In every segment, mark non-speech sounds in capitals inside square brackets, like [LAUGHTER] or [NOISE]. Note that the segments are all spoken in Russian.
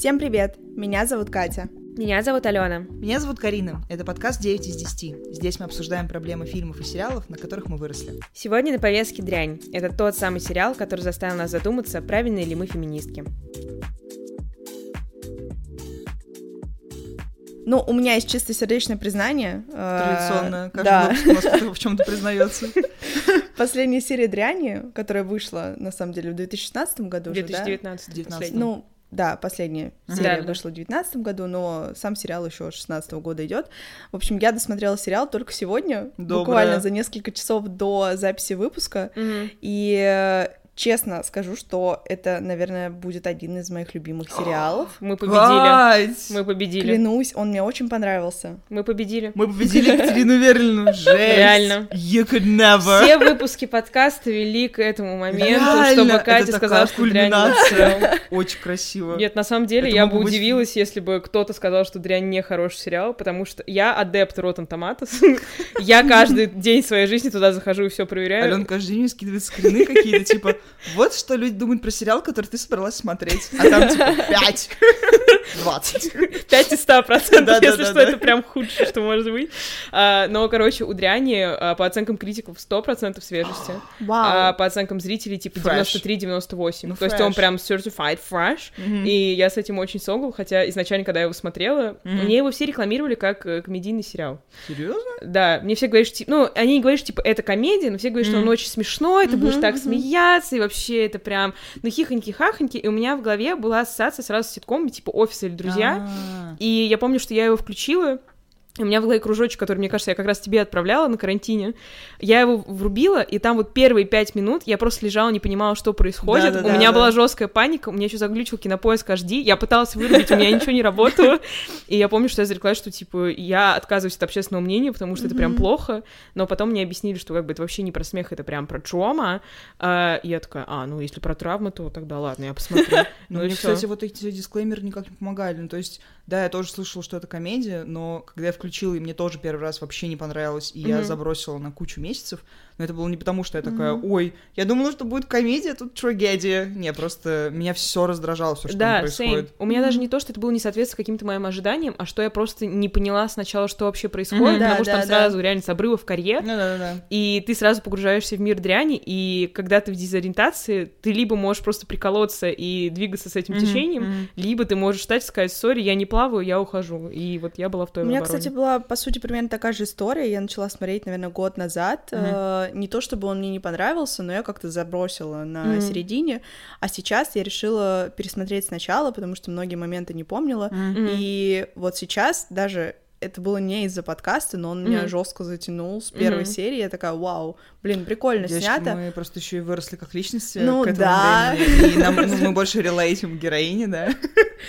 Всем привет! Меня зовут Катя. Меня зовут Алена. Меня зовут Карина. Это подкаст 9 из 10. Здесь мы обсуждаем проблемы фильмов и сериалов, на которых мы выросли. Сегодня на повестке «Дрянь». Это тот самый сериал, который заставил нас задуматься, правильные ли мы феминистки. Ну, у меня есть чистосердечное признание. Традиционно, каждый да. выпуск у нас кто-то в чем-то признается. [LAUGHS] Последняя серия «Дряни», которая вышла, на самом деле, в 2016 году уже, да? 2019. 19. последний. Ну, да, последняя серия Да, вышла в 2019 году, но сам сериал еще с 16 года идет. В общем, я досмотрела сериал только сегодня, Доброе. буквально за несколько часов до записи выпуска. Мгм. И э, честно скажу, что это, наверное, будет один из моих любимых [GASPS] сериалов. Мы победили. Кать! Мы победили. Клянусь, он мне очень понравился. Мы победили. Мы победили Екатерину [LAUGHS] Верлину. Жесть! Реально. You could never. Все выпуски подкаста вели к этому моменту, Реально, чтобы это Катя такая сказала, что дрянь не кульминация. сериал. Очень красиво. Нет, на самом деле Это я бы быть- удивилась, если бы кто-то сказал, что дрянь не хороший сериал, потому что я адепт Rotten Tomatoes. [LAUGHS] Я каждый день своей жизни туда захожу и все проверяю. Алена каждый день скидывает скрины какие-то, типа, вот что люди думают про сериал, который ты собралась смотреть. А там, типа, 5, 20. 5 из 100 процентов, если что, это прям худшее, что может быть. А, но, короче, у дряни а, по оценкам критиков 100% свежести, а по оценкам зрителей типа Fresh. 93-98. Ну, То есть он прям certified fresh, и я с этим очень согл, хотя изначально, когда я его смотрела, мне его все рекламировали как э, комедийный сериал. Серьезно? Да, мне все говорят, что, типа, ну, они не говорят, что, типа, это комедия, но все говорят, что он очень смешной, ты будешь так смеяться, и вообще это прям, ну, хихоньки-хахоньки, и у меня в голове была ассоциация сразу с ситкомами, типа, «Офис» или «Друзья», А. и я помню, что я его включила, у меня в голове кружочек, который, мне кажется, я как раз тебе отправляла на карантине. Я его врубила, и там вот первые пять минут я просто лежала, не понимала, что происходит. Да-да-да, у меня да. была жесткая паника, у меня еще заглючил кинопоиск HD. Я пыталась вырубить, у меня ничего не работало. И я помню, что я зареклась, что, типа, я отказываюсь от общественного мнения, потому что это прям плохо. Но потом мне объяснили, что как бы это вообще не про смех, это прям про трома. А, и я такая, а, ну если про травмы, то тогда ладно, я посмотрю. [LAUGHS] Ну, Ну мне, кстати, вот эти дисклеймеры никак не помогали. Ну, то есть, да, я тоже слышала, что это комедия, но когда я включила, и мне тоже первый раз вообще не понравилось, и я Мгм. забросила на кучу месяцев, но это было не потому, что я такая, ой, я думала, что будет комедия, тут трагедия. Не, просто меня все раздражало, все, что там да, same. происходит. У меня Мгм. даже не то, что это было не соответствие каким-то моим ожиданиям, а что я просто не поняла сначала, что вообще происходит. Да, потому что да, там да. сразу реально с обрыва в карьер, Ну, да, да, да. и ты сразу погружаешься в мир дряни, и когда ты в дезориентации, ты либо можешь просто приколоться и двигаться с этим Мгм, течением, мгм. либо ты можешь встать и сказать, сори, я не плаваю, я ухожу. И вот я была в той У меня, обороне. кстати, была, по сути, примерно такая же история. Я начала смотреть, наверное, год назад. Мгм. Не то, чтобы он мне не понравился, но я как-то забросила на Мгм. середине. А сейчас я решила пересмотреть сначала, потому что многие моменты не помнила. Мгм. И вот сейчас даже это было не из-за подкаста, но он меня Мгм. жестко затянул с первой Мгм. серии. Я такая, вау, блин, прикольно Девочки, снято. мы просто еще и выросли как личности Ну к этому да. времени, и нам, ну, мы больше релейтим героине, да?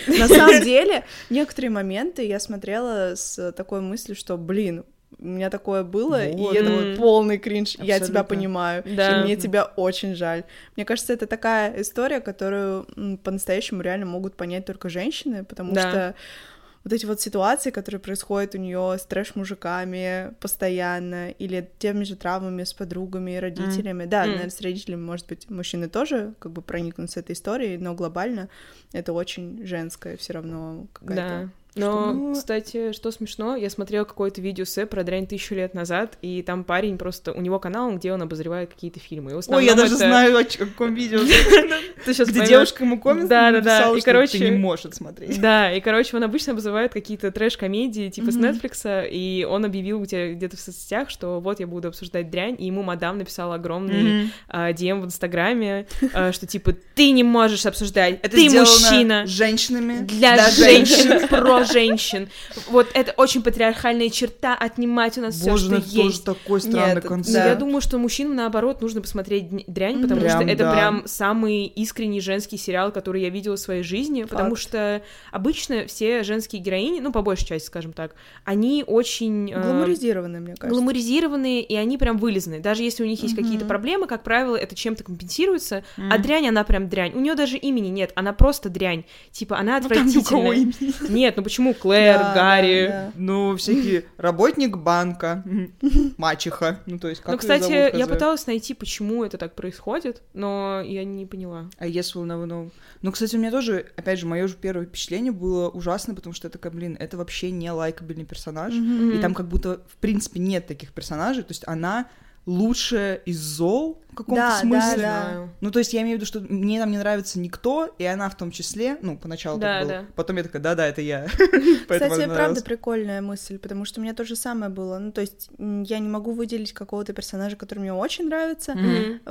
На самом деле, некоторые моменты я смотрела с такой мыслью, что, блин, у меня такое было, Вот, и это вот. полный кринж. Я тебя Абсолютно. понимаю, Да. и мне тебя очень жаль. Мне кажется, это такая история, которую по-настоящему реально могут понять только женщины, потому Да. что вот эти вот ситуации, которые происходят у нее с трэш-мужиками постоянно, или теми же травмами с подругами родителями. Да, М. наверное, с родителями, может быть, мужчины тоже как бы проникнутся этой историей, но глобально это очень женское все равно какая-то. Но, Ну, кстати, что смешно, я смотрела какое-то видео с про дрянь тысячу лет назад, и там парень просто, у него канал, где он обозревает какие-то фильмы. Ой, я даже это- знаю, о чё- о каком видео. [LAUGHS] Ты щас Где девушка ему коммент Да, да, да. И, что короче, ты не можешь смотреть. Да, и, короче, он обычно обзывает какие-то трэш-комедии, типа с. Netflix, и он объявил у тебя где-то в соцсетях, что вот я буду обсуждать дрянь, и ему мадам написала огромный Мгм. а, DM в Инстаграме, а, что типа ты не можешь обсуждать, ты мужчина. женщинами Для женщин, женщин. Вот это очень патриархальная черта отнимать у нас все, Боже, что есть. такой странный концепт. Я думаю, что мужчинам, наоборот, нужно посмотреть дрянь, потому что это прям самый искренний женский сериал, который я видела в своей жизни, потому что обычно все женские героини, ну, по большей части, скажем так, они очень... э, Гламуризированные, мне кажется. гламуризированные, и они прям вылезные. Даже если у них есть какие-то проблемы, как правило, это чем-то компенсируется. А дрянь, она прям дрянь. У нее даже имени нет, она просто дрянь. Типа, она Ну, отвратительная. Нет, ну почему Клэр, Да, Гарри? да, да. Ну, всякие работник банка, мачеха. Ну, то есть, как Ну, кстати, зовут, я пыталась найти, почему это так происходит, но я не поняла. А yes will never know. Ну, кстати, у меня тоже, опять же, мое же первое впечатление было ужасно, потому что я такая, блин, это вообще не лайкабельный персонаж. И там как будто, в принципе, нет таких персонажей. То есть она лучшая из зол каком-то Да, да, смысле. да. Ну, то есть я имею в виду, что мне там не нравится никто, и она в том числе, ну, поначалу Да, так было. да. Потом я такая, да-да, это я. [LAUGHS] Кстати, правда прикольная мысль, потому что у меня то же самое было. Ну, то есть я не могу выделить какого-то персонажа, который мне очень нравится,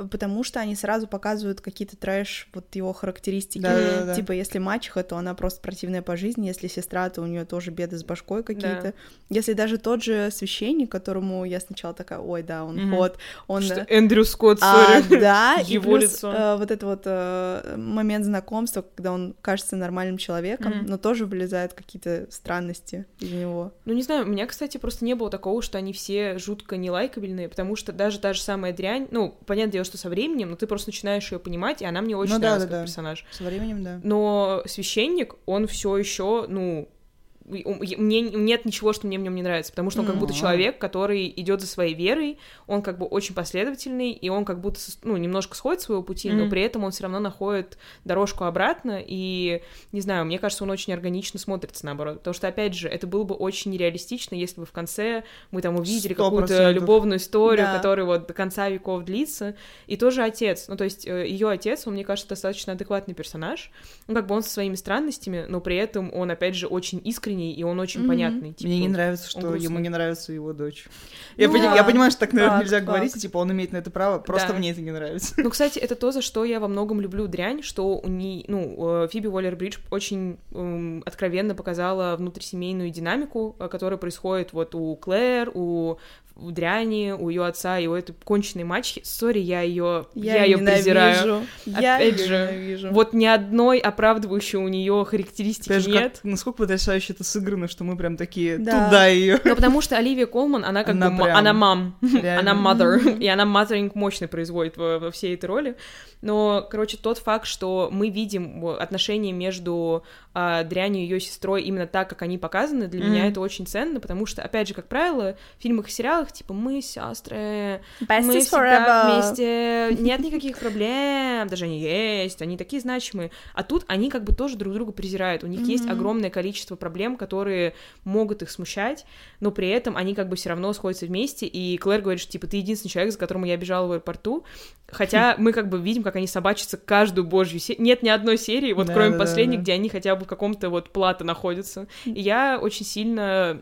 потому что они сразу показывают какие-то трэш, вот его характеристики. Да-да-да. Типа, если мачеха, то она просто противная по жизни, если сестра, то у нее тоже беды с башкой какие-то. Если даже тот же священник, которому я сначала такая, ой, да, он ход, он... Что Эндрю Скотт, а, сори. [LAUGHS] да, [LAUGHS] и плюс, лицо. э, вот это вот э, момент знакомства, когда он кажется нормальным человеком, но тоже вылезают какие-то странности из него. Ну, не знаю, у меня, кстати, просто не было такого, что они все жутко нелайкабельные, потому что даже та же самая дрянь, ну, понятное дело, что со временем, но ты просто начинаешь ее понимать, и она мне очень Ну нравится да, как да. персонаж. Со временем, да. Но священник, он все еще, ну, мне нет ничего, что мне в нем не нравится, потому что он как будто М. человек, который идет за своей верой, он как бы очень последовательный, и он как будто, ну, немножко сходит с своего пути, но при этом он все равно находит дорожку обратно, и, не знаю, мне кажется, он очень органично смотрится, наоборот, потому что, опять же, это было бы очень нереалистично, если бы в конце мы там увидели какую-то любовную историю, Да. которая вот до конца веков длится, и тоже отец, ну, то есть ее отец, он, мне кажется, достаточно адекватный персонаж, ну, как бы он со своими странностями, но при этом он, опять же, очень искренний, и он очень Мгм. понятный. Мне типа, не нравится, что ему не нравится его дочь. Я, Ну пони- да. я понимаю, что так, наверное, Факт, нельзя факт. говорить, и, типа он имеет на это право, просто Да. мне это не нравится. Ну, кстати, это то, за что я во многом люблю дрянь, что у ней, ну, э, Фиби Уоллер-Бридж очень эм, откровенно показала внутрисемейную динамику, э, которая происходит вот у Клэр, у у дряни, у ее отца и у этой конченной мачехи. Сори, я ее, я, ее презираю. Я Опять её же, ненавижу. Вот ни одной оправдывающей у нее характеристики Опять же, нет. как- насколько потрясающе это сыграно, что мы прям такие Да. туда ее. Ну, потому что Оливия Колман, она как Она бы... прям Она мам. [LAUGHS] реально. Она mother. И она моthering мощно производит во, во всей этой роли. Но, короче, тот факт, что мы видим э, отношения между а, дрянью и ее сестрой именно так, как они показаны, для меня Мгм. это очень ценно, потому что, опять же, как правило, в фильмах и сериалах, типа, мы сестры, мы Besties всегда forever. вместе, нет никаких [LAUGHS] проблем, даже они есть, они такие значимые. А тут они как бы тоже друг друга презирают. У них есть Мгм. огромное количество проблем, которые могут их смущать, но при этом они как бы все равно сходятся вместе, и Клэр говорит, что типа ты единственный человек, за которым я бежала в аэропорту, хотя [LAUGHS] мы как бы видим, как они собачатся каждую божью серию. Нет ни одной серии, вот Да, кроме да, да, последней, да. где они хотя бы в каком-то вот плато находятся. И я очень сильно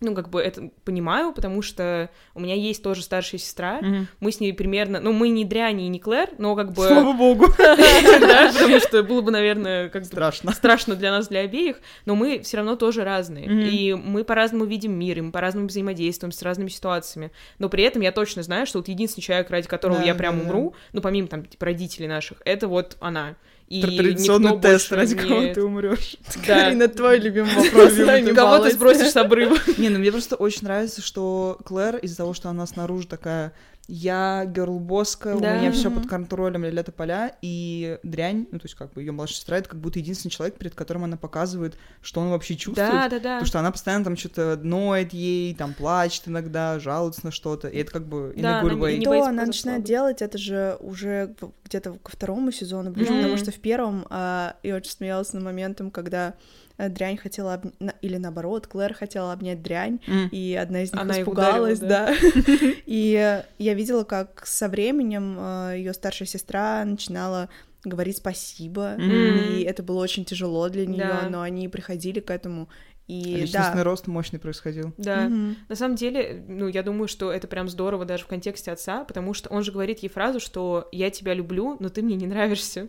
ну, как бы это понимаю, потому что у меня есть тоже старшая сестра, Мгм. мы с ней примерно, ну, мы не Дряни и не Клэр, но как бы... Слава богу. [LAUGHS] Да, потому что было бы, наверное, как бы Страшно. страшно для нас, для обеих, но мы все равно тоже разные. И мы по-разному видим мир, и мы по-разному взаимодействуем с разными ситуациями. Но при этом я точно знаю, что вот единственный человек, ради которого я прям умру, ну, помимо там типа, родителей наших, это вот она. И Традиционный никто тест, ради не- кого ты умрешь. [LAUGHS] Да. Карина, твой любимый вопрос. Кого ты сбросишь с обрыва? [LAUGHS] Не, ну мне просто очень нравится, что Клэр из-за того, что она снаружи такая я герлбоска, Да. у меня все под контролем, ля то поля, и дрянь, ну то есть как бы ее младшая сестра, это как будто единственный человек, перед которым она показывает, что он вообще чувствует, Да, да, да. потому что она постоянно там что-то ноет ей, там плачет иногда, жалуется на что-то, и это как бы in Да, a good она не- way. не Что боится она начинает делать, это же уже где-то ко второму сезону ближе, Мгм. потому что в первом а, я очень смеялась на моментом, когда дрянь хотела на- или наоборот, Клэр хотела обнять дрянь, М. и одна из них Она испугалась, ударила, да. [LAUGHS] И э, я видела, как со временем ее старшая сестра начинала говорить спасибо, и это было очень тяжело для нее, Да. но они приходили к этому, и Личностный да. рост мощный происходил. Да. Мгм. На самом деле, ну, я думаю, что это прям здорово даже в контексте отца, потому что он же говорит ей фразу, что я тебя люблю, но ты мне не нравишься.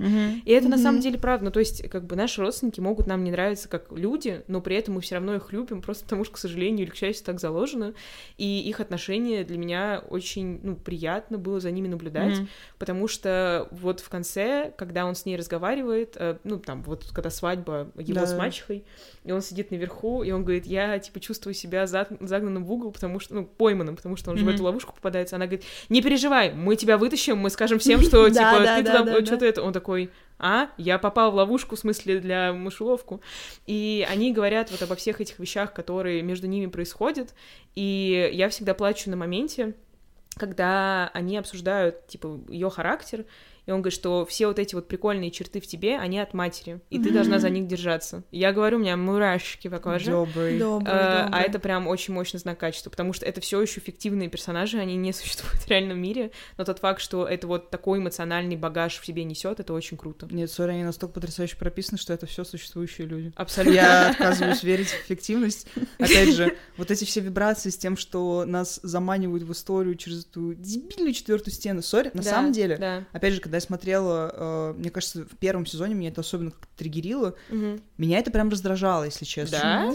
И это на Мгм. самом деле правда. Ну, то есть, как бы наши родственники могут нам не нравиться как люди, но при этом мы все равно их любим, просто потому что, к сожалению или к счастью, так заложено. И их отношения для меня очень, ну, приятно было за ними наблюдать, Мгм. потому что вот в конце, когда он с ней разговаривает, э, ну, там, вот когда свадьба его Да. с мачехой, и он сидит наверху, чуваку, и он говорит, я, типа, чувствую себя загнанным в угол, потому что, ну, пойманным, потому что он же в эту ловушку попадается. Она говорит, не переживай, мы тебя вытащим, мы скажем всем, [LAUGHS] что, типа, ты туда, что-то это. Он такой, а, я попал в ловушку, в смысле, для мышеловку. И они говорят вот обо всех этих вещах, которые между ними происходят, и я всегда плачу на моменте, когда они обсуждают, типа, ее характер, и он говорит, что все вот эти вот прикольные черты в тебе, они от матери, и ты должна за них держаться. Я говорю, у меня мурашки по коже. Добрый. Добрый, А, добрый. а это прям очень мощный знак качества, потому что это все еще фиктивные персонажи, они не [LAUGHS] существуют в реальном мире, но тот факт, что это вот такой эмоциональный багаж в себе несет, это очень круто. Нет, sorry, они настолько потрясающе прописаны, что это все существующие люди. Абсолютно. Я отказываюсь верить в их фиктивность. [LAUGHS] Опять же, вот эти все вибрации с тем, что нас заманивают в историю через эту дебильную четвертую стену. Sorry, на Да, самом деле, Да. опять же, когда я смотрела, э, мне кажется, в первом сезоне меня это особенно как-то триггерило. Мгм. Меня это прям раздражало, если честно. Да?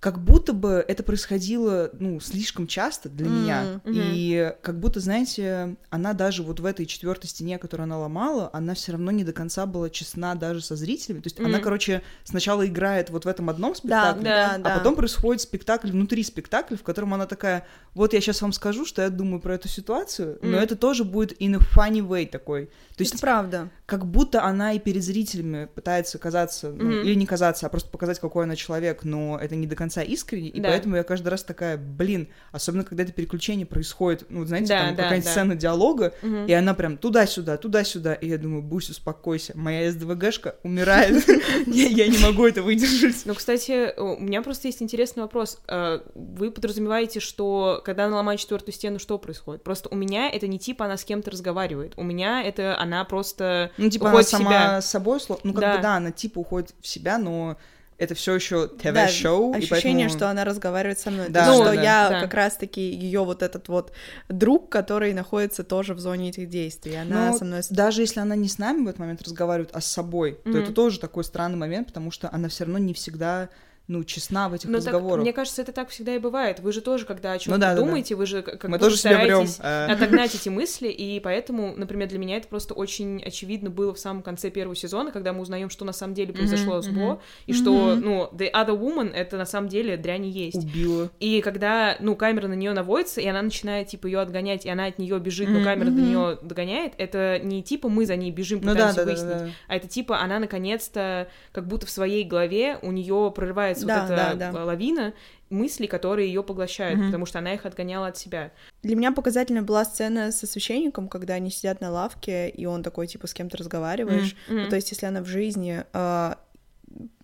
Как будто бы это происходило, ну, слишком часто для М, меня. мгм. И как будто, знаете, она даже вот в этой четвертой стене, которую она ломала, она все равно не до конца была честна даже со зрителями. То есть она, Мгм. короче, сначала играет вот в этом одном Да, спектакле, да, а да. а потом происходит спектакль внутри спектакля, в котором она такая, вот я сейчас вам скажу, что я думаю про эту ситуацию, но Мгм. это тоже будет in a funny way такой. То есть Это правда. Как будто она и перед зрителями пытается казаться, ну, Мгм. или не казаться, а просто показать, какой она человек, но это не до конца искренне, и Да. поэтому я каждый раз такая, блин, особенно когда это переключение происходит, ну, знаете, Да, там да, какая-нибудь да. сцена диалога, Мгм. и она прям туда-сюда, туда-сюда, и я думаю, Бусь, успокойся, моя СДВГшка умирает, [LAUGHS] я не могу это выдержать. Ну, кстати, у меня просто есть интересный вопрос. Э, Вы подразумеваете, что когда она ломает четвертую стену, что происходит? Просто у меня это не типа она с кем-то разговаривает. У меня это она просто Ну, типа, она уходит в сама себя. с собой, ну, как Да. бы, да, она типа уходит в себя, но это все еще Да, ТВ-шоу, и ощущение, поэтому- что она разговаривает со мной. Да, То да, что да. я Да. как раз-таки ее вот этот вот друг, который находится тоже в зоне этих действий. Она Ну, со мной... с- даже если она не с нами в этот момент разговаривает, а с собой, то Мгм. это тоже такой странный момент, потому что она все равно не всегда, ну, честна в этих Ну, так, разговорах. мне кажется, это так всегда и бывает. Вы же тоже, когда о чем-то да, да, да. думаете, вы же как Мы тоже себе врем. стараетесь э. отогнать эти мысли, и поэтому, например, для меня это просто очень очевидно было в самом конце первого сезона, когда мы узнаем, что на самом деле произошло Мгм, с Бо, мгм. и что, ну, the other woman — это на самом деле дрянь и есть. Убила. И когда, ну, камера на нее наводится, и она начинает, типа, ее отгонять, и она от нее бежит, но Мгм. камера до нее догоняет, это не типа мы за ней бежим, Ну да, пытаемся да, да, выяснить, да. а это типа она наконец-то, как будто в своей голове у нее прорывается Да, вот эта да, да. э, лавина мыслей, которые ее поглощают, Мгм. потому что она их отгоняла от себя. Для меня показательная была сцена со священником, когда они сидят на лавке, и он такой, типа, с кем-то разговариваешь. Мгм. Ну, то есть, если она в жизни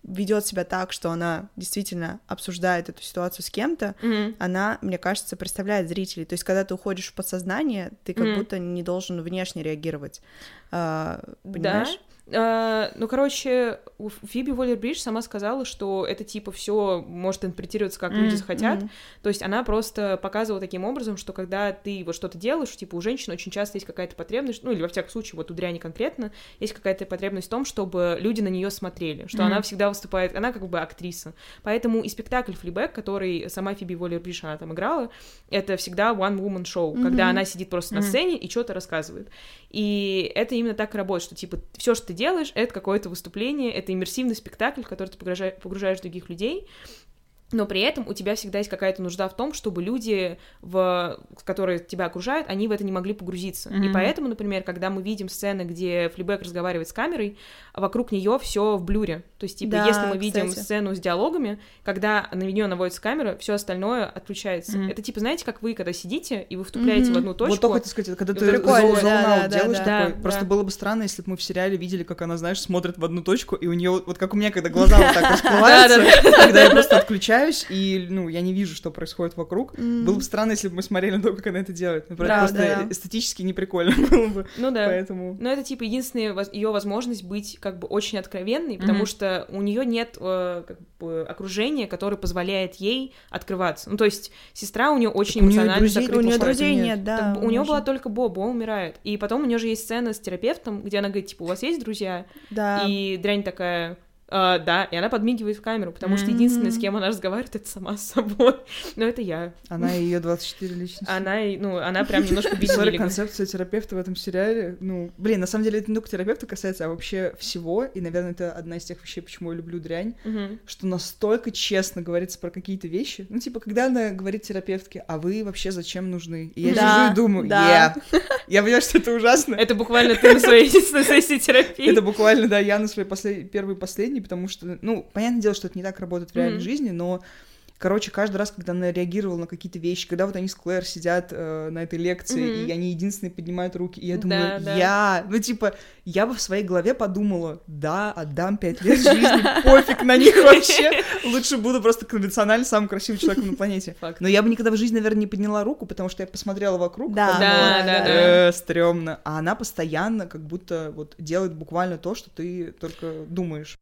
ведет себя так, что она действительно обсуждает эту ситуацию с кем-то, Мгм. она, мне кажется, представляет зрителей. То есть, когда ты уходишь в подсознание, ты как Мгм. будто не должен внешне реагировать. А, понимаешь? А, ну, короче, Фиби Уоллер-Бридж сама сказала, что это, типа, все может интерпретироваться, как люди М, захотят. мгм. То есть она просто показывала таким образом, что когда ты вот что-то делаешь, типа, у женщин очень часто есть какая-то потребность, ну, или во всяком случае, вот у Дряни конкретно, есть какая-то потребность в том, чтобы люди на нее смотрели, что Мгм. она всегда выступает, она как бы актриса. Поэтому и спектакль «Флибэк», который сама Фиби Уоллер-Бридж, она там играла, это всегда one-woman show, когда Мгм. она сидит просто на Мгм. сцене и что-то рассказывает. И это именно так и работает, что, типа, все, что ты делаешь, это какое-то выступление, это иммерсивный спектакль, в который ты погружаешь, погружаешь других людей, но при этом у тебя всегда есть какая-то нужда в том, чтобы люди, в... которые тебя окружают, они в это не могли погрузиться. И Мгм. поэтому, например, когда мы видим сцены, где Флибек разговаривает с камерой, вокруг нее все в блюре. То есть, типа, Да, если мы видим кстати. сцену с диалогами, когда на нее наводится камера, все остальное отключается. Мгм. Это типа, знаете, как вы, когда сидите и вы вступляете Мгм. в одну точку. Вот только сказать, когда ты прикольно, зоу- да, да, делаешь да, такой, да. просто Да. было бы странно, если бы мы в сериале видели, как она, знаешь, смотрит в одну точку, и у нее вот как у меня, когда глаза вот так [LAUGHS] расплываются, [LAUGHS] когда я просто отключаюсь, и, ну, я не вижу, что происходит вокруг. М. Было бы странно, если бы мы смотрели на то, как она это делает. Ну, Да, Просто да. эстетически неприкольно [LAUGHS] было бы. Ну да. Поэтому... Но это типа единственная ее возможность быть как бы очень откровенной, потому Мгм. что у нее нет э, как бы окружения, которое позволяет ей открываться. Ну то есть сестра у нее очень и эмоционально друзей закрыта. У нее друзей нет. нет, да. Так у нее была только Бо, Бо умирает. И потом у нее же есть сцена с терапевтом, где она говорит, типа, у вас есть друзья? Да. И дрянь такая, А, да, и она подмигивает в камеру, потому что единственное, с кем она разговаривает, это сама с собой. [LAUGHS] Но это я. Она и ее 24 личности. Она, и- ну, она прям немножко [LAUGHS] безделика. концепция терапевта в этом сериале, ну, блин, на самом деле это не только терапевта касается, а вообще всего, и, наверное, это одна из тех вещей, почему я люблю дрянь, Мгм. что настолько честно говорится про какие-то вещи, ну, типа, когда она говорит терапевтке, а вы вообще зачем нужны? И я Да, сижу и думаю, да. «Yeah». я понимаю, что это ужасно, Это буквально ты на своей [LAUGHS] сессии терапии. это буквально, да, я на своей первой и последней, потому что, ну, понятное дело, что это не так работает в реальной Мгм. жизни, но, короче, каждый раз, когда она реагировала на какие-то вещи, когда вот они с Клэр сидят э, на этой лекции, Мгм. и они единственные поднимают руки, и я Да, думаю, да. я, ну, типа, я бы в своей голове подумала, да, отдам пять лет жизни, пофиг на них вообще, [LAUGHS] лучше буду просто конвенционально самым красивым человеком на планете. Но я бы никогда в жизни, наверное, не подняла руку, потому что я посмотрела вокруг, Да, подумала, Да, да, да. «Э, стрёмно. А она постоянно как будто вот делает буквально то, что ты только думаешь.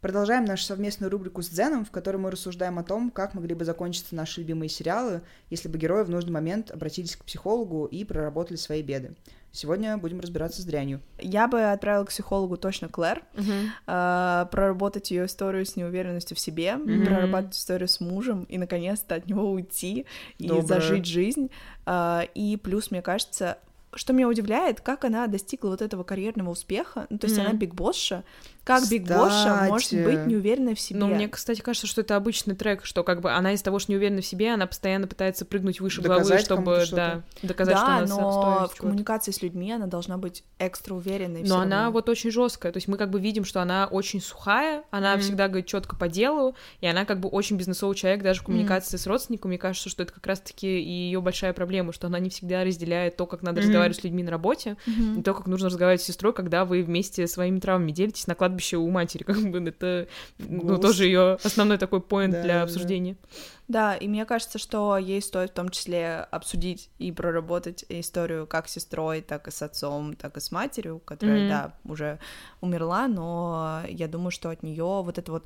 Продолжаем нашу совместную рубрику с Дзеном, в которой мы рассуждаем о том, как могли бы закончиться наши любимые сериалы, если бы герои в нужный момент обратились к психологу и проработали свои беды. Сегодня будем разбираться с дрянью. Я бы отправила к психологу точно Клэр, Мгм. а, проработать ее историю с неуверенностью в себе, Мгм. проработать историю с мужем и наконец-то от него уйти и Доброе. зажить жизнь. А, И плюс, мне кажется, что меня удивляет, как она достигла вот этого карьерного успеха. Ну, то есть Мгм. она бигбосша. Как бигбосша может Кстати. быть неуверенной в себе? Ну, мне, кстати, кажется, что это обычный трек, что как бы она из того, что не уверена в себе, она постоянно пытается прыгнуть выше головы, Доказать чтобы, кому-то да, доказать, что да, она но стоит в коммуникации с людьми она должна быть экстра уверенной. Но она равно. вот очень жесткая, то есть мы как бы видим, что она очень сухая, она Мгм. всегда говорит четко по делу, и она как бы очень бизнесовый человек даже в коммуникации с родственниками. Мне кажется, что это как раз-таки и ее большая проблема, что она не всегда разделяет то, как надо Мгм. разговаривать с людьми на работе, Мгм. и то, как нужно разговаривать с сестрой, когда вы вместе своими травмами делитесь на кладбище у матери, как бы это ну, тоже ее основной такой поинт Да, для да. обсуждения. Да, и мне кажется, что ей стоит в том числе обсудить и проработать историю как с сестрой, так и с отцом, так и с матерью, которая, Мгм. да, уже умерла, но я думаю, что от нее вот эта вот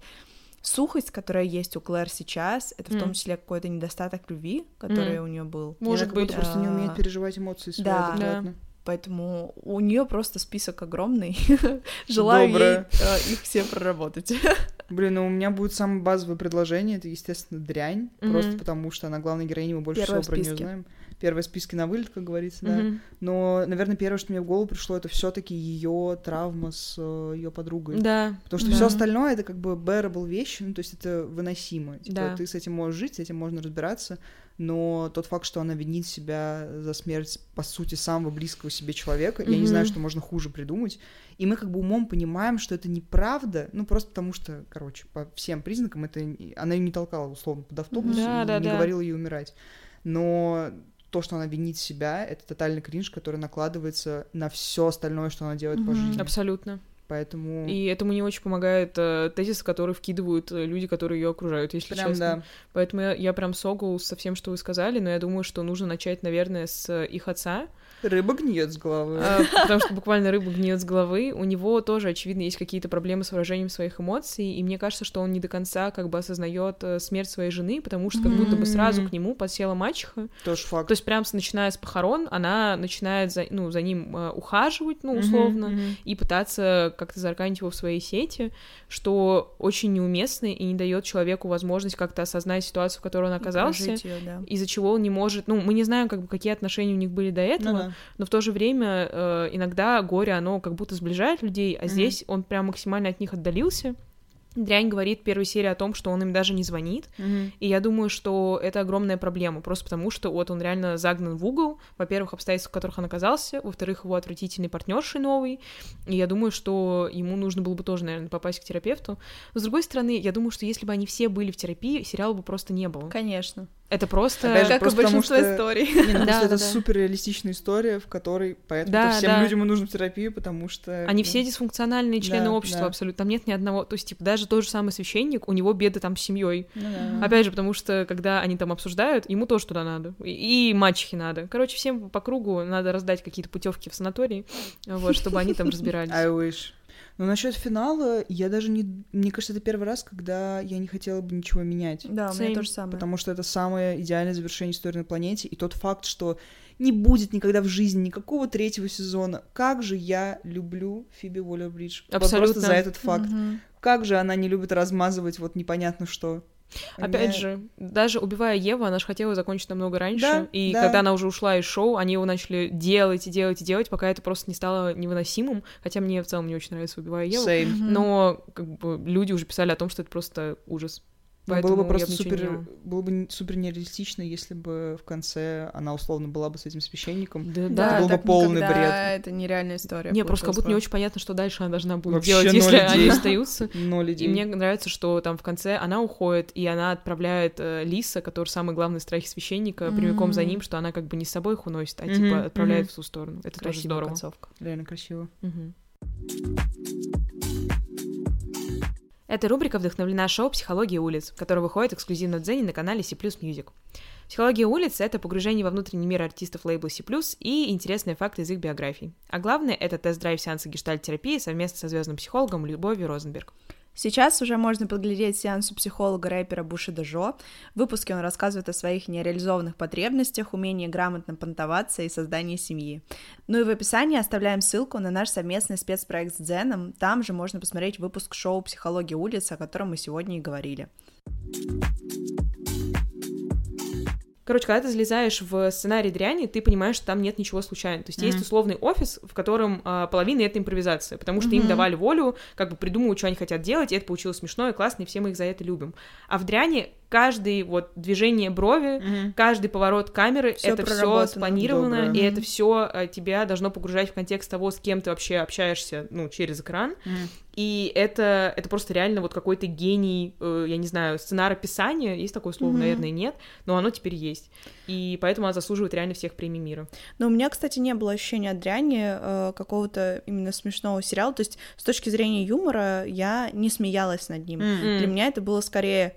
сухость, которая есть у Клэр сейчас, это в том числе какой-то недостаток любви, который у нее был. И она Может быть. просто не А, умеет переживать эмоции свои да. Поэтому у нее просто список огромный. [LAUGHS] Желаю ей Доброе. э, их все проработать. [LAUGHS] Блин, ну у меня будет самое базовое предложение, это, естественно, дрянь, Мгм. просто потому что она главная героиня, мы больше Первая всего про нее знаем. Первые списки на вылет, как говорится, да. Мгм. Но, наверное, первое, что мне в голову пришло, это все-таки ее травма с ее подругой. Да. Потому что да. все остальное это как бы bearable вещи, ну, то есть это выносимо. Типа, Да. ты с этим можешь жить, с этим можно разбираться, но тот факт, что она винит себя за смерть, по сути, самого близкого себе человека, я не знаю, что можно хуже придумать. И мы как бы умом понимаем, что это неправда, ну, просто потому что, короче, по всем признакам это... Она ее не толкала, условно, под автобус Да, и да, не да. говорила ей умирать. Но то, что она винит себя, это тотальный кринж, который накладывается на все остальное, что она делает по Мгм. жизни. Абсолютно. Поэтому... И этому не очень помогает э, тезис, который вкидывают э, люди, которые ее окружают, если Прям, честно. да. Поэтому я, я прям согл со всем, что вы сказали, но я думаю, что нужно начать, наверное, с э, их отца, Рыба гниет с головы. э, потому что буквально рыба гниет с головы. У него тоже, очевидно, есть какие-то проблемы с выражением своих эмоций, и мне кажется, что он не до конца как бы осознает э, смерть своей жены, потому что как будто бы сразу к нему подсела мачеха. Тоже факт. То есть прям с- начиная с похорон, она начинает за, ну, за ним э, ухаживать, ну, условно, мгм. и пытаться как-то зарканить его в своей сети, что очень неуместно и не дает человеку возможность как-то осознать ситуацию, в которой он оказался, Прожить её, да. из-за чего он не может... Ну, мы не знаем, как бы, какие отношения у них были до Ну этого, да. Но в то же время э, иногда горе, оно как будто сближает людей, а Мгм. здесь он прям максимально от них отдалился. Дрянь говорит в первой серии о том, что он им даже не звонит, Мгм. и я думаю, что это огромная проблема, просто потому что вот он реально загнан в угол, во-первых, обстоятельств, в которых он оказался, во-вторых, его отвратительный партнерши новый, и я думаю, что ему нужно было бы тоже, наверное, попасть к терапевту. Но, с другой стороны, я думаю, что если бы они все были в терапии, сериала бы просто не было. Конечно. Это просто... Же, Как и просто потому большинство что- историй. [LAUGHS] Не, ну Да, это да, супер реалистичная история, в которой поэтому Да, всем да. людям и нужно в терапию, потому что... Они ну, все дисфункциональные члены Да, общества да. абсолютно. Там нет ни одного. То есть, типа, даже тот же самый священник, у него беды там с семьей. ну да. Опять же, потому что когда они там обсуждают, ему тоже туда надо. И, и мачехе надо. Короче, всем по кругу надо раздать какие-то путевки в санатории, вот, чтобы они там [LAUGHS] разбирались. I wish. Но насчет финала, я даже не... Мне кажется, это первый раз, когда я не хотела бы ничего менять. Да, у меня то же самое. Потому что это самое идеальное завершение истории на планете, и тот факт, что не будет никогда в жизни никакого третьего сезона. Как же я люблю Фиби Уоллер-Бридж. Абсолютно. Вот просто за этот факт. Мгм. Как же она не любит размазывать вот непонятно что. Опять Мне- же, даже убивая Еву, она же хотела закончить намного раньше. Да, и да. когда она уже ушла из шоу, они его начали делать и делать и делать, пока это просто не стало невыносимым. Хотя мне в целом не очень нравится убивая Еву. Same. Но как бы люди уже писали о том, что это просто ужас. Но было бы Поэтому просто бы супер, было бы супер нереалистично, если бы в конце она условно была бы с этим священником. Да, Да, да. был бы полный бред. Это нереальная история. Не, просто как будто не очень понятно, что дальше она должна будет Вообще делать, если они идей. остаются. [LAUGHS] Ноль идей. И мне нравится, что там в конце она уходит, и она отправляет э, Лиса, который самый главный страхи священника, прямиком за ним, что она как бы не с собой их уносит, а Мгм, типа отправляет мгм. в ту сторону. Это тоже Красивая здорово. концовка. Реально красиво. Мгм. Эта рубрика вдохновлена шоу «Психология улиц», которое выходит эксклюзивно в Дзене на канале C++ Music. Психология улиц — это погружение во внутренний мир артистов лейбла C++ и интересные факты из их биографий. А главное — это тест-драйв сеанса гештальт-терапии совместно со звездным психологом Любовью Розенберг. Сейчас уже можно подглядеть сеанс у психолога-рэпера Бушида Жо. В выпуске он рассказывает о своих нереализованных потребностях, умении грамотно понтоваться и создании семьи. Ну и в описании оставляем ссылку на наш совместный спецпроект с Дзеном. Там же можно посмотреть выпуск шоу «Психология улиц», о котором мы сегодня и говорили. Короче, когда ты залезаешь в сценарий дряни, ты понимаешь, что там нет ничего случайного. То есть есть Мгм. условный офис, в котором а, половина это импровизация, потому что им Мгм. давали волю, как бы придумывать, что они хотят делать, и это получилось смешно и классно, и все мы их за это любим. А в дряне каждый вот движение брови, каждый поворот камеры, Всё это все спланировано, Добро. и это все тебя должно погружать в контекст того, с кем ты вообще общаешься, ну, через экран. Мгм. И это, это просто реально вот какой-то гений, э, я не знаю, сценарописания, есть такое слово, Мгм. наверное, нет, но оно теперь есть. И поэтому она заслуживает реально всех премий мира. Но у меня, кстати, не было ощущения от дряни э, какого-то именно смешного сериала. То есть с точки зрения юмора я не смеялась над ним. М. Для меня это было скорее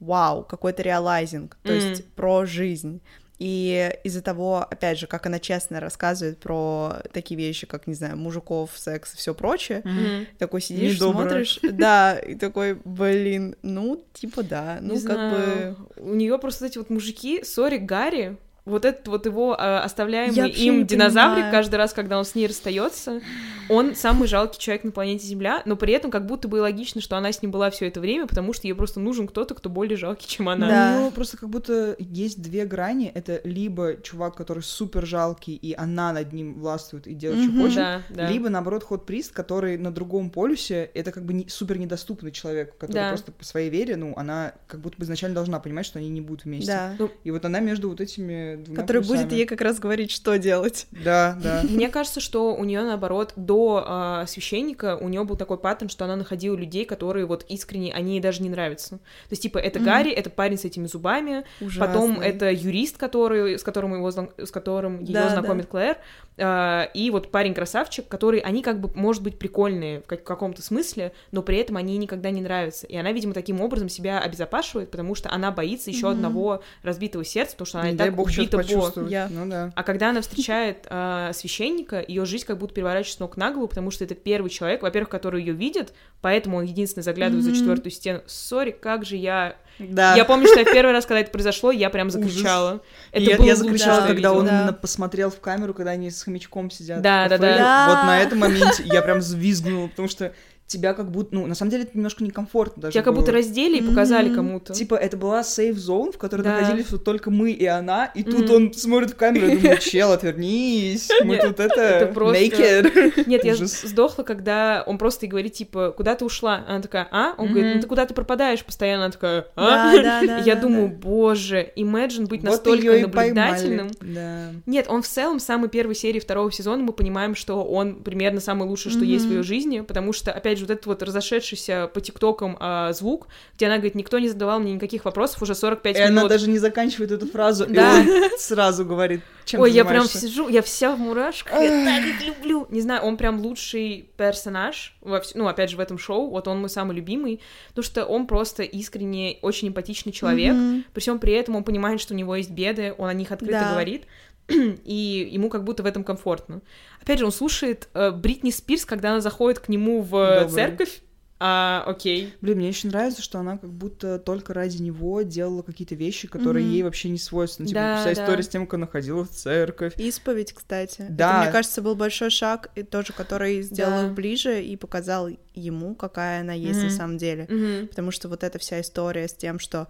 вау, какой-то реалайзинг, то Мгм. есть про жизнь. И из-за того, опять же, как она честно рассказывает про такие вещи, как, не знаю, мужиков, секс и все прочее, Мгм. такой сидишь, Недобро. смотришь, да, и такой, блин, ну, типа да, ну, Не как знаю, бы... У нее просто эти вот мужики, сори, Гарри, вот этот вот его э, оставляемый им динозаврик понимаю. каждый раз, когда он с ней расстается, он самый жалкий человек на планете Земля, но при этом как будто бы и логично, что она с ним была все это время, потому что ей просто нужен кто-то, кто более жалкий, чем она. Да. Ну, просто как будто есть две грани. Это либо чувак, который супер жалкий, и она над ним властвует и делает, что Мгм. хочет. Да, да. Либо, наоборот, ход прист, который на другом полюсе, это как бы не, супер недоступный человек, который Да. просто по своей вере, ну, она как будто бы изначально должна понимать, что они не будут вместе. Да, И вот она между вот этими двумя который будет полюсами. ей как раз говорить, что делать. Да, да. [LAUGHS] Мне кажется, что у нее наоборот до а, священника у нее был такой паттерн, что она находила людей, которые вот искренне, они ей даже не нравятся. То есть типа это Мгм. Гарри, это парень с этими зубами, Потом Ужасный. это юрист, который, с которым его с которым ее Да, знакомит Клэр, а, и вот парень красавчик, который они как бы может быть прикольные в как- каком-то смысле, но при этом они никогда не нравятся. И она, видимо, таким образом себя обезопашивает, потому что она боится еще Мгм. одного разбитого сердца, потому что она Не и так бог убита по. Я- Ну да. А когда она встречает а, священника, ее жизнь как будто переворачивается с ног на голову, потому что это первый человек, во-первых, который ее видит, поэтому он единственный заглядывает за Мгм. четвертую стену. Сори, как же я Да. я помню, что я первый раз, когда это произошло, я прям закричала. Это я, я закричала, я когда он видела. Да. именно посмотрел в камеру, когда они с хомячком сидят. Да, да, да. Вот на этом моменте я прям взвизгнула, потому что тебя как будто, ну, на самом деле это немножко некомфортно даже Тебя как будто было. раздели и показали Мгм. кому-то. Типа, это была сейф-зон, в которой Да. находились вот только мы и она, и тут Мгм. он смотрит в камеру и думает, [LAUGHS] чел, отвернись, [LAUGHS] мы тут это, это просто- naked. [LAUGHS] Нет, я сдохла, когда он просто и говорит, типа, куда ты ушла? Она такая, а? Он говорит, ну ты куда ты пропадаешь постоянно? Она такая, а? Да, да, да, Я да, думаю, да. боже, imagine быть Вот настолько наблюдательным. Да. Нет, он в целом в самой первой серии второго сезона мы понимаем, что он примерно самый лучший, что есть в ее жизни, потому что, опять же, вот этот вот разошедшийся по тиктокам а, звук, где она говорит, никто не задавал мне никаких вопросов уже 45 И минут. она даже не заканчивает эту фразу, Да. и [LAUGHS] сразу говорит, чем Ой, я прям сижу, я вся в мурашках, я так их люблю. Не знаю, он прям лучший персонаж, во вс- ну, опять же, в этом шоу, вот он мой самый любимый, потому что он просто искренне очень эмпатичный человек, Мгм. при всем при этом он понимает, что у него есть беды, он о них открыто Да. говорит, [CLEARS THROAT] и ему как будто в этом комфортно. Опять же, он слушает э, Бритни Спирс, когда она заходит к нему в Добрый. церковь, а, окей. Блин, мне еще нравится, что она как будто только ради него делала какие-то вещи, которые Мгм. ей вообще не свойственны. Типа, Да, вся да. история с тем, как она ходила в церковь. Исповедь, кстати. Да. Это, мне кажется, был большой шаг, и тоже, который сделал Да. ближе и показал ему, какая она есть на Мгм. самом деле. Мгм. Потому что вот эта вся история с тем, что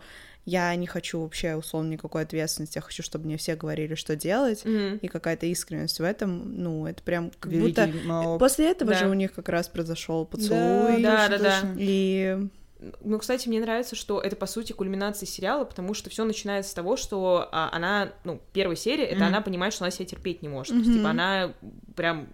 я не хочу вообще, условно, никакой ответственности, я хочу, чтобы мне все говорили, что делать, Мгм. и какая-то искренность в этом, ну, это прям как Великий будто... монолог. После этого Да. же у них как раз произошел поцелуй. да, да, да. И Ну, кстати, мне нравится, что это, по сути, кульминация сериала, потому что все начинается с того, что а, она, ну, первая серия, это Мгм. она понимает, что она себя терпеть не может. То есть, типа, она прям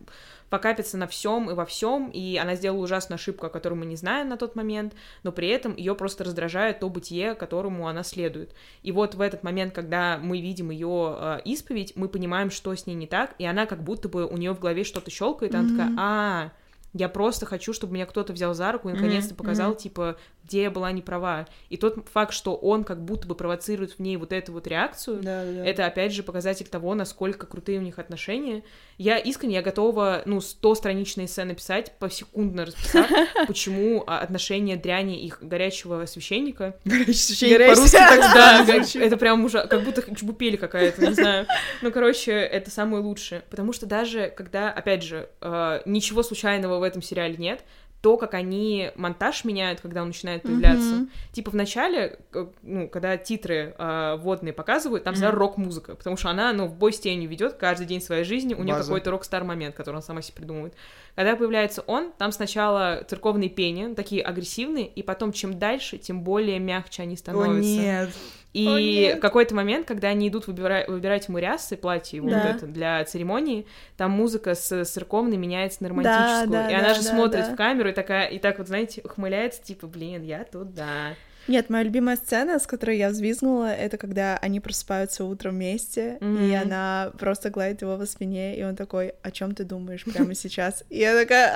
покапится на всем и во всем, и она сделала ужасную ошибку, о которой мы не знаем на тот момент, но при этом ее просто раздражает то бытие, которому она следует. И вот в этот момент, когда мы видим ее исповедь, мы понимаем, что с ней не так, и она как будто бы у нее в голове что-то щелкает, и она такая, Мгм. а, я просто хочу, чтобы меня кто-то взял за руку и наконец-то показал, мгм. типа, где я была не права. И тот факт, что он как будто бы провоцирует в ней вот эту вот реакцию, Да, да, это, опять же, показатель того, насколько крутые у них отношения. Я искренне, я готова, ну, 100 страничные эссе написать, посекундно расписать, [LAUGHS] почему а, отношения дряни и горячего священника Горячий священник по-русски так [LAUGHS] да, это прям уже как будто чебупели какая-то, не знаю. Ну, короче, это самое лучшее. Потому что даже когда, опять же, э, ничего случайного в этом сериале нет, то, как они монтаж меняют, когда он начинает появляться. Мгм. Типа в начале, к- ну, когда титры э, водные показывают, там всегда Мгм. рок-музыка, потому что она, ну, в бой с тенью ведет каждый день своей жизни, у нее какой-то рок-стар момент, который она сама себе придумывает. Когда появляется он, там сначала церковные пения, такие агрессивные, и потом чем дальше, тем более мягче они становятся. О, нет. В какой-то момент, когда они идут выбира- выбирать ему рясы, платье вот Да. это для церемонии, там музыка с церковной меняется на романтическую. да, и она да, же да, смотрит да. в камеру и такая, и так вот, знаете, ухмыляется, типа, блин, я туда. Нет, моя любимая сцена, с которой я взвизгнула, это когда они просыпаются утром вместе, и Мгм. она просто гладит его по спине, и он такой, о чем ты думаешь прямо сейчас? И я такая.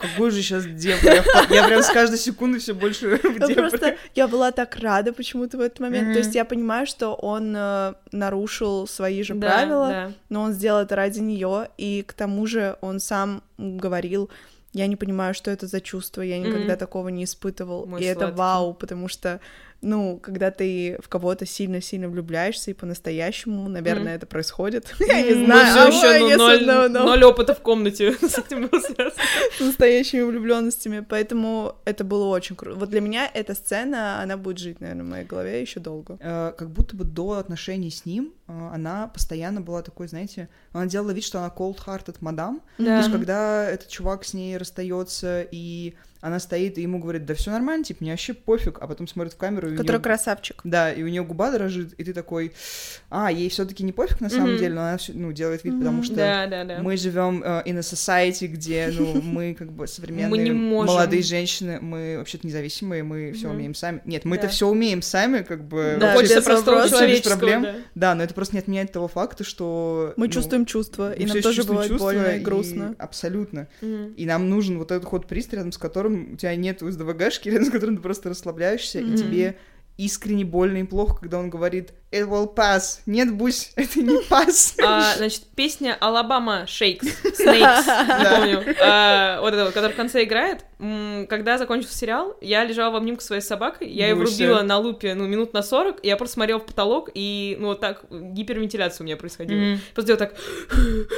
Какой же сейчас депр. Я, прям с каждой секунды все больше просто я была так рада почему-то в этот момент. То есть я понимаю, что он э, нарушил свои же правила, но он сделал это ради нее, и к тому же он сам говорил, я не понимаю, что это за чувство, я никогда Мгм. такого не испытывал, Мой и это сладкий. вау, потому что, ну, когда ты в кого-то сильно-сильно влюбляешься и по-настоящему, наверное, это происходит, [LAUGHS] я не знаю, Мы а все еще ноль, or no, no. ноль опыта в комнате [LAUGHS] с этим с [LAUGHS] настоящими влюбленностями, поэтому это было очень круто. Вот для меня эта сцена, она будет жить, наверное, в моей голове еще долго. Э, как будто бы до отношений с ним она постоянно была такой, знаете, она делала вид, что она cold-hearted мадам. То Да. есть, когда этот чувак с ней расстается, и она стоит, и ему говорит, да все нормально, типа, мне вообще пофиг, а потом смотрит в камеру, и Который неё- красавчик. Да, и у нее губа дрожит, и ты такой, а, ей все-таки не пофиг на самом Мгм. деле, но она всё- ну, делает вид, Мгм. потому что Да, да, да. мы живем э, in a society, где, ну, [LAUGHS] мы как бы современные Мы не можем. молодые женщины, мы вообще-то независимые, мы все Мгм. умеем сами. Нет, мы-то Да. все умеем сами, как бы. Да, Хочется простого вопросов. Без человеческого, проблем. да. Да, но это просто не отменяет того факта, что... Мы ну, чувствуем чувства, и нам тоже бывает чувства, больно и и грустно. Абсолютно. Мгм. И нам нужен вот этот ход-приз, рядом с которым у тебя нет СДВГшки, [LAUGHS] рядом с которым ты просто расслабляешься, Мгм. и тебе искренне больно и плохо, когда он говорит «It will pass». Нет, Бусь, [LAUGHS] это не пас. А, значит, песня Алабама Shakes, [LAUGHS] не помню, а, вот эта вот, которая в конце играет. Когда закончился сериал, я лежала в обнимку своей собакой, я ее врубила на лупе, ну, минут на 40, и я просто смотрела в потолок, и, ну, вот так гипервентиляция у меня происходила. Мгм. Просто делала так... [LAUGHS]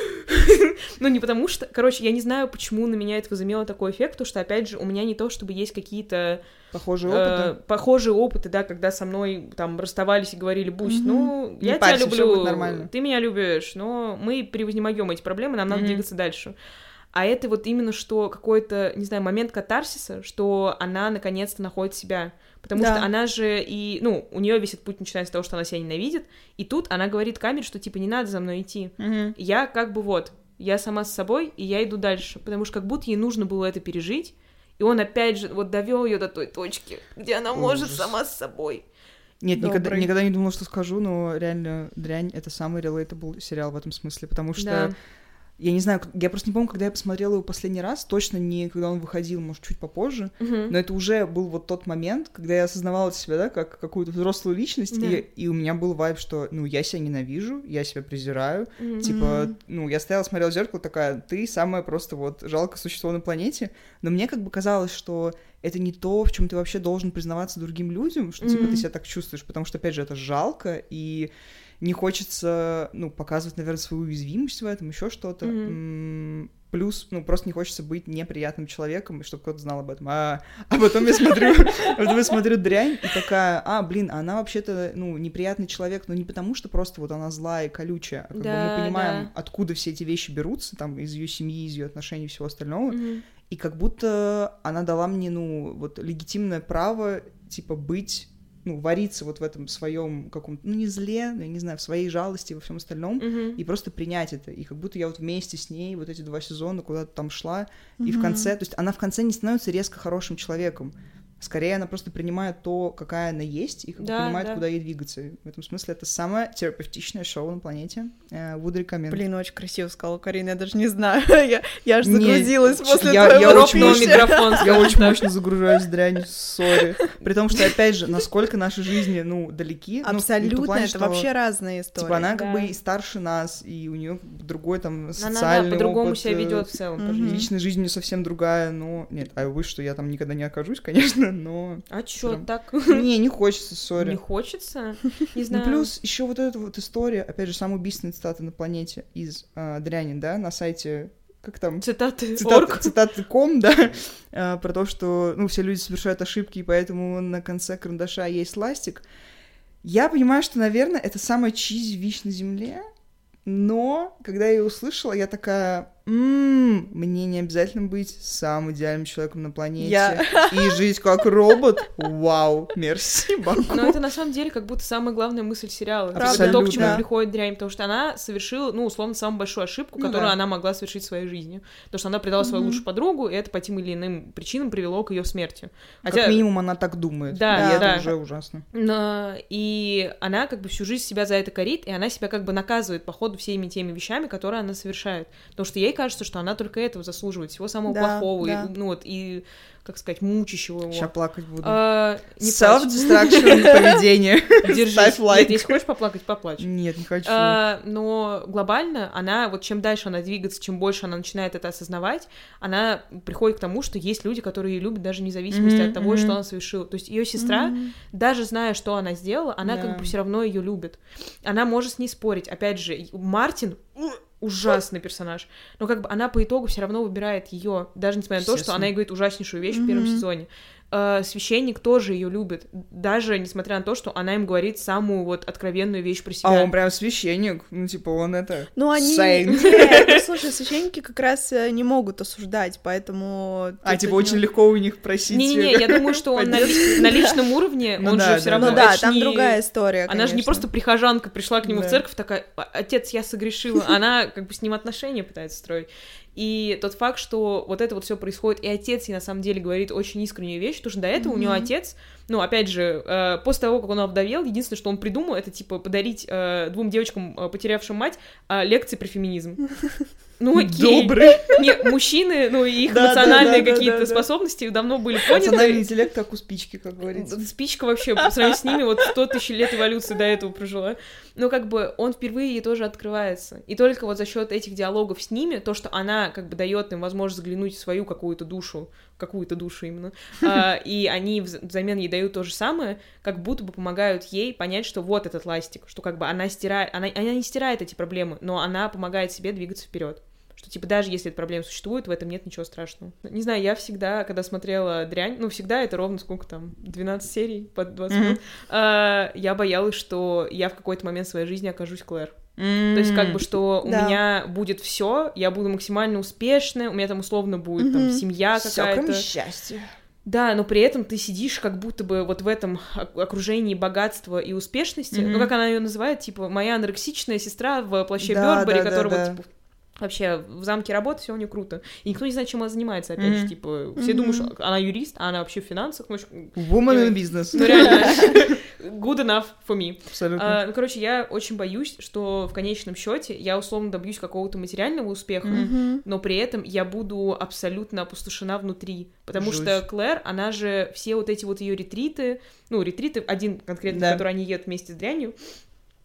Ну, не потому что... Короче, я не знаю, почему на меня это возымело такой эффект, потому что, опять же, у меня не то, чтобы есть какие-то Похожие э, опыты. похожие опыты, да, когда со мной там расставались и говорили, Бусь, Мгм. ну, я тебя люблю, нормально». ты меня любишь, но мы превознемогем эти проблемы, нам надо двигаться дальше. А это вот именно что какой-то, не знаю, момент катарсиса, что она наконец-то находит себя. Потому Да. что она же и, ну, у нее весь этот путь начинается с того, что она себя ненавидит, и тут она говорит камере, что типа не надо за мной идти. Мгм. Я как бы вот, я сама с собой, и я иду дальше, потому что как будто ей нужно было это пережить, и он опять же вот довел ее до той точки, где она может Ужас. сама с собой. Нет, никогда, никогда не думала, что скажу, но реально «Дрянь» — это самый relatable сериал в этом смысле, потому что Да. Я не знаю, я просто не помню, когда я посмотрела его последний раз, точно не когда он выходил, может, чуть попозже, Мгм. но это уже был вот тот момент, когда я осознавала себя, да, как какую-то взрослую личность, Да. и, и у меня был вайб, что, ну, я себя ненавижу, я себя презираю, Мгм. Типа, ну, я стояла, смотрела в зеркало, такая, ты самое просто вот жалкое существо на планете. Но мне как бы казалось, что это не то, в чем ты вообще должен признаваться другим людям, что типа Мгм. ты себя так чувствуешь, потому что, опять же, это жалко, и не хочется, ну, показывать, наверное, свою уязвимость в этом, еще что-то. М, Плюс, ну, просто не хочется быть неприятным человеком, и чтобы кто-то знал об этом. А, а потом я смотрю, [LAUGHS] потом я смотрю дрянь, и такая, а, блин, она вообще-то, ну, неприятный человек, но не потому, что просто вот она злая и колючая, а как бы Да, мы понимаем, да. откуда все эти вещи берутся, там, из ее семьи, из ее отношений и всего остального, Мгм. и как будто она дала мне, ну, вот легитимное право, типа, быть, ну, вариться вот в этом своем каком-то, ну, не зле, но я не знаю, в своей жалости во всем остальном, Мгм. и просто принять это. И как будто я вот вместе с ней вот эти два сезона куда-то там шла, и в конце, то есть она в конце не становится резко хорошим человеком. Скорее, она просто принимает то, какая она есть, и как Да, понимает, да. куда ей двигаться. В этом смысле это самое терапевтичное шоу на планете. Э, Would recommend. Блин, очень красиво сказала Карина, я даже не знаю. [LAUGHS] Я, я аж Не, загрузилась ч- после я- твоего я очень спича. микрофон. Я очень мощно загружаюсь в дрянь, сори. При том, что, опять же, насколько наши жизни, ну, далеки. ну, Абсолютно, плане, это что, вообще разные истории. Типа она как бы и старше нас, и у нее другой там Она, социальный да, по-другому себя э, ведет в целом. Личная жизнь не совсем другая, но... Нет, а вы что, я там никогда не окажусь, конечно, [LAUGHS] но... А чё, Прям. так Не, не хочется, не сори. хочется? [LAUGHS] Не Ну, знаю. плюс еще вот эта вот история, опять же, самая убийственная цитата на планете из а, Дряни, да, на сайте, как там, Цитаты цитаты, [LAUGHS] цитаты ком, да, а, про то, что, ну, все люди совершают ошибки, и поэтому на конце карандаша есть ластик. Я понимаю, что, наверное, это самая чизи вещь на Земле, но когда я ее услышала, я такая, «М, мне не обязательно быть самым идеальным человеком на планете Я- и жить как робот. Вау, мерси, Баку. Но это на самом деле как будто самая главная мысль сериала. Типа, Абсолютно. Это то, к чему Да. приходит дрянь, потому что она совершила, ну, условно, самую большую ошибку, Ну которую да. она могла совершить в своей жизни. Потому что она предала свою лучшую подругу, и это по тем или иным причинам привело к ее смерти. Как минимум она так думает. Да, и да. это уже ужасно. Но- и она как бы всю жизнь себя за это корит, и она себя как бы наказывает по ходу всеми теми вещами, которые она совершает. Потому что ей кажется, что она только этого заслуживает, всего самого Да, плохого, и, да. ну вот, и, как сказать, мучащего его. Сейчас плакать буду. А, не. Self-destruction [LAUGHS] поведение. Держись. ставь лайк. Нет, если хочешь поплакать, поплачь. Нет, не хочу. А, но глобально она, вот чем дальше она двигается, чем больше она начинает это осознавать, она приходит к тому, что есть люди, которые ее любят даже вне зависимости Мгм, от того, что она совершила. То есть ее сестра, Мгм. даже зная, что она сделала, она Да. как бы все равно ее любит. Она может с ней спорить. Опять же, и Мартин ужасный персонаж, но как бы она по итогу все равно выбирает ее, даже несмотря на то, что она ей говорит ужаснейшую вещь в первом сезоне. Э, священник тоже ее любит, даже несмотря на то, что она им говорит самую вот откровенную вещь про себя. А он прям священник. Ну, типа, он это... Ну, они... Saint. [LAUGHS] Нет, ну, слушай, священники как раз э, не могут осуждать, поэтому... А, тут типа, у очень него- легко у них просить... Не-не-не, я думаю, что он на, ли- на личном уровне, Ну он да, же все да, равно... Ну да, там не- другая история, Она же не просто прихожанка пришла к нему Да. в церковь, такая, «А, отец, я согрешила. Она как бы с ним отношения пытается строить. И тот факт, что вот это вот все происходит, и отец ей на самом деле говорит очень искреннюю вещь, потому что до этого у него Мгм. отец, ну, опять же, э, после того, как он овдовел, единственное, что он придумал, это, типа, подарить э, двум девочкам, э, потерявшим мать, э, лекции про феминизм. [LAUGHS] Ну, окей. Добрый. Не, мужчины, ну, и их Да, эмоциональные да, да, какие-то способности давно были поняты. интеллект, как у спички, как говорится. Спичка вообще, по сравнению с ними, вот 100 тысяч лет эволюции до этого прожила. Но как бы он впервые ей тоже открывается. И только вот за счет этих диалогов с ними, то, что она как бы дает им возможность заглянуть в свою какую-то душу, какую-то душу именно, [LAUGHS] а, и они вз- взамен ей дают то же самое, как будто бы помогают ей понять, что вот этот ластик, что как бы она стирает, она, она не стирает эти проблемы, но она помогает себе двигаться вперед. Что, типа, даже если эта проблема существует, в этом нет ничего страшного. Не знаю, я всегда, когда смотрела «Дрянь», ну, всегда это ровно сколько там, 12 серий по 20 Мгм. минут, а, я боялась, что я в какой-то момент своей жизни окажусь Клэр. То есть, как бы, что у Да. меня будет все, я буду максимально успешная, у меня там условно будет там Мгм. семья какая-то. счастье. Да, но при этом ты сидишь как будто бы вот в этом ок- окружении богатства и успешности. Мгм. Ну, как она ее называет, типа, моя анорексичная сестра в плаще Да, Бёрбери, да, да, которая да. вот, типа, вообще в замке работать, все у нее круто. И никто не знает, чем она занимается, опять mm-hmm. же, типа, все mm-hmm. думают, что она юрист, а она вообще в финансах. Ну, Woman in business. Ну, реально, [LAUGHS] good enough for me. Абсолютно. А, ну, короче, я очень боюсь, что в конечном счете я условно добьюсь какого-то материального успеха, Мгм. но при этом я буду абсолютно опустошена внутри. Потому Жуть. что Клэр, она же все вот эти вот ее ретриты, ну, ретриты, один конкретно, Да. который они едут вместе с дрянью,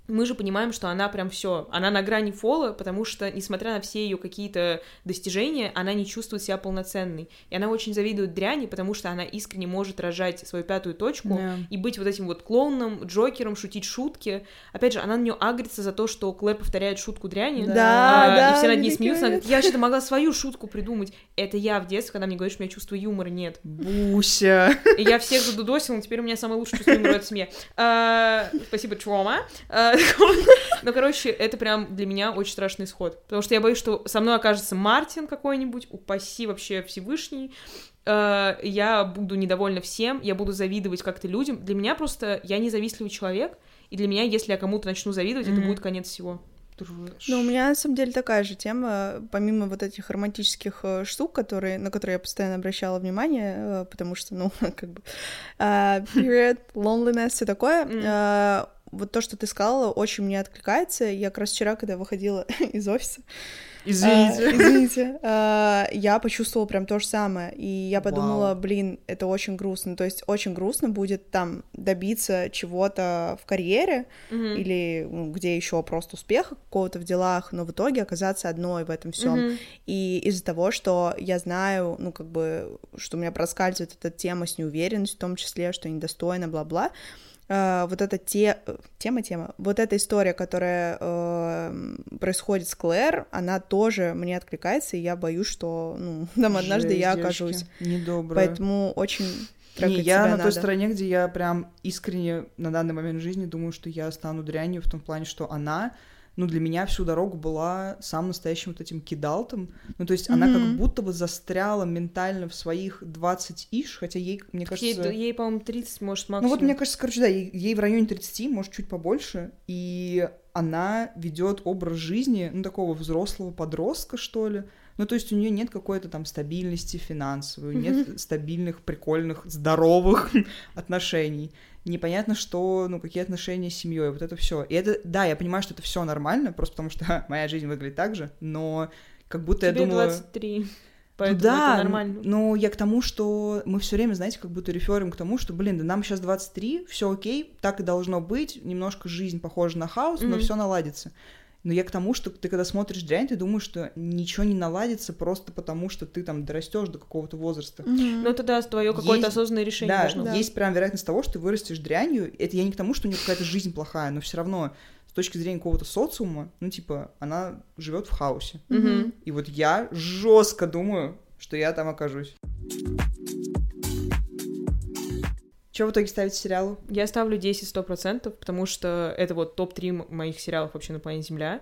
мы же понимаем, что она прям все, она на грани фола, потому что, несмотря на все ее какие-то достижения, она не чувствует себя полноценной. И она очень завидует дряни, потому что она искренне может рожать свою пятую точку Да. и быть вот этим вот клоуном, Джокером, шутить шутки. Опять же, она на нее агрится за то, что Клэр повторяет шутку дряни. Да, а, да, и все над ней смеются, она говорит, я что-то могла свою шутку придумать. Это я в детстве, когда мне говоришь, что у меня чувства юмора нет. Буся. И я всех задудосила, но теперь у меня самое лучшее чувство юмора в этой семье. А, Спасибо, Чуома. А, Ну, короче, это прям для меня очень страшный исход. Потому что я боюсь, что со мной окажется Мартин какой-нибудь, упаси вообще Всевышний. А, Я буду недовольна всем, я буду завидовать как-то людям. Для меня просто я независтливый человек, и для меня, если я кому-то начну завидовать, это будет конец всего. Ну, у меня, на самом деле, такая же тема, помимо вот этих романтических э, штук, которые, на которые я постоянно обращала внимание, э, потому что, ну, [LAUGHS] как бы, а, period, [LAUGHS] loneliness, все такое, Мгм. а, вот то, что ты сказала, очень мне откликается. Я как раз вчера, когда выходила [LAUGHS] из офиса, а, Извините. извините, а, я почувствовала прям то же самое, и я подумала, Вау. блин, это очень грустно, то есть очень грустно будет там добиться чего-то в карьере, Мгм. или ну, где еще просто успеха какого-то в делах, но в итоге оказаться одной в этом всем. Мгм. И из-за того, что я знаю, ну, как бы, что у меня проскальзывает эта тема с неуверенностью, в том числе, что недостойно, бла-бла, э, вот эта те... э, тема-тема, вот эта история, которая э, происходит с Клэр, она тоже мне откликается, и я боюсь, что, ну, [LAUGHS] там однажды Жесть, я окажусь. Недоброе. Поэтому очень Не, я на той надо. стороне, где я прям искренне на данный момент жизни думаю, что я стану дрянью в том плане, что она, ну, для меня всю дорогу была самым настоящим вот этим кидалтом. Ну, то есть она как будто бы застряла ментально в своих 20 иш, хотя ей, мне Ей, кажется... ей, по-моему, 30, может, максимум. Ну вот, мне кажется, короче, да, ей, ей в районе 30, может, чуть побольше, и она ведет образ жизни, ну, такого взрослого подростка, что ли. Ну, то есть у нее нет какой-то там стабильности финансовой, нет стабильных, прикольных, здоровых [LAUGHS] отношений. Непонятно, что, ну, какие отношения с семьей, вот это все. И это, да, я понимаю, что это все нормально, просто потому что [LAUGHS] моя жизнь выглядит так же, но как будто Тебе я думала... 23. Поэтому да, это нормально. но я к тому, что мы все время, знаете, как будто реферим к тому, что, блин, да нам сейчас 23, все окей, так и должно быть, немножко жизнь похожа на хаос, но Мгм. все наладится. Но я к тому, что ты когда смотришь дрянь, ты думаешь, что ничего не наладится просто потому, что ты там дорастешь до какого-то возраста. Мгм. Ну, это да, твое какое-то Есть- осознанное решение да, быть. Да. есть прям вероятность того, что ты вырастешь дрянью. Это я не к тому, что у нее какая-то жизнь плохая, но все равно с точки зрения какого-то социума, ну, типа, она живет в хаосе. Мгм. И вот я жестко думаю, что я там окажусь. Что в итоге ставить сериалу? Я ставлю 10 сто процентов, потому что это вот топ-3 м- моих сериалов вообще на планете Земля,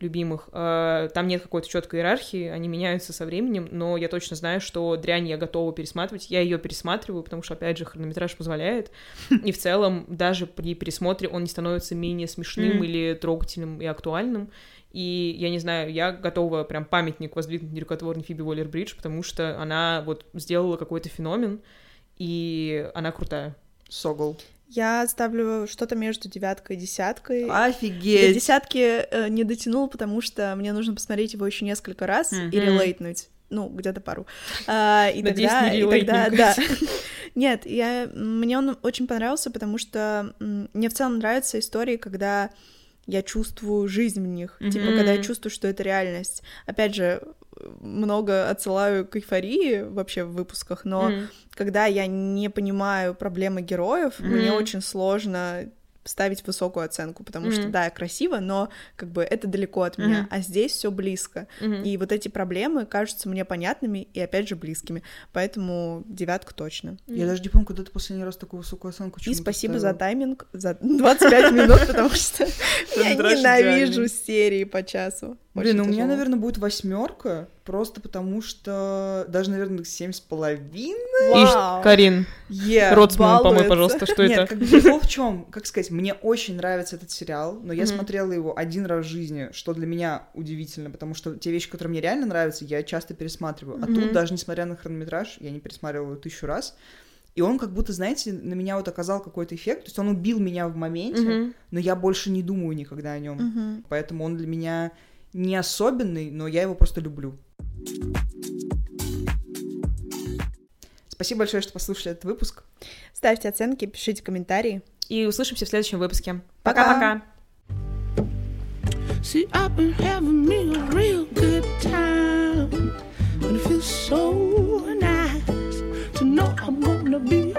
любимых. Э, Там нет какой-то четкой иерархии, они меняются со временем, но я точно знаю, что дрянь я готова пересматривать. Я ее пересматриваю, потому что, опять же, хронометраж позволяет. И в целом, даже при пересмотре он не становится менее смешным Мгм. или трогательным и актуальным. И я не знаю, я готова прям памятник воздвигнуть нерукотворной Фиби Уоллер-Бридж, потому что она вот сделала какой-то феномен, и она крутая. Согл. Я ставлю что-то между девяткой и десяткой. До Офигеть! десятки э, не дотянул, потому что мне нужно посмотреть его еще несколько раз Мгм. и релейтнуть. Ну, где-то пару. А, и Надеюсь, тогда, не и тогда, да. [LAUGHS] Нет, я, мне он очень понравился, потому что мне в целом нравятся истории, когда я чувствую жизнь в них. Типа, Мгм. когда я чувствую, что это реальность. Опять же, много отсылаю к эйфории вообще в выпусках, но Мгм. когда я не понимаю проблемы героев, Мгм. мне очень сложно ставить высокую оценку, потому что Мгм. да, красиво, но как бы это далеко от меня, Мгм. а здесь все близко. Мгм. И вот эти проблемы кажутся мне понятными и опять же близкими, поэтому девятка точно. Я даже не помню, когда ты последний раз такую высокую оценку И спасибо ставила. за тайминг, за 25 минут, потому что [LAUGHS] я ненавижу серии по часу. Блин, ну у меня, наверное, будет восьмерка, просто потому что даже, наверное, семь с половиной. Вау. Карин, Yeah, Рот с мылом помой, пожалуйста, что Нет, это? как бы прикол в чем? Как сказать, мне очень нравится этот сериал, но я смотрела его один раз в жизни, что для меня удивительно, потому что те вещи, которые мне реально нравятся, я часто пересматриваю. А тут, даже несмотря на хронометраж, я не пересматривала его тысячу раз. И он как будто, знаете, на меня вот оказал какой-то эффект. То есть он убил меня в моменте, но я больше не думаю никогда о нем. Поэтому он для меня не особенный, но я его просто люблю. Спасибо большое, что послушали этот выпуск. Ставьте оценки, пишите комментарии. И услышимся в следующем выпуске. Пока. Пока-пока. See, I've been having me a real good time. And it feels so nice to know I'm gonna be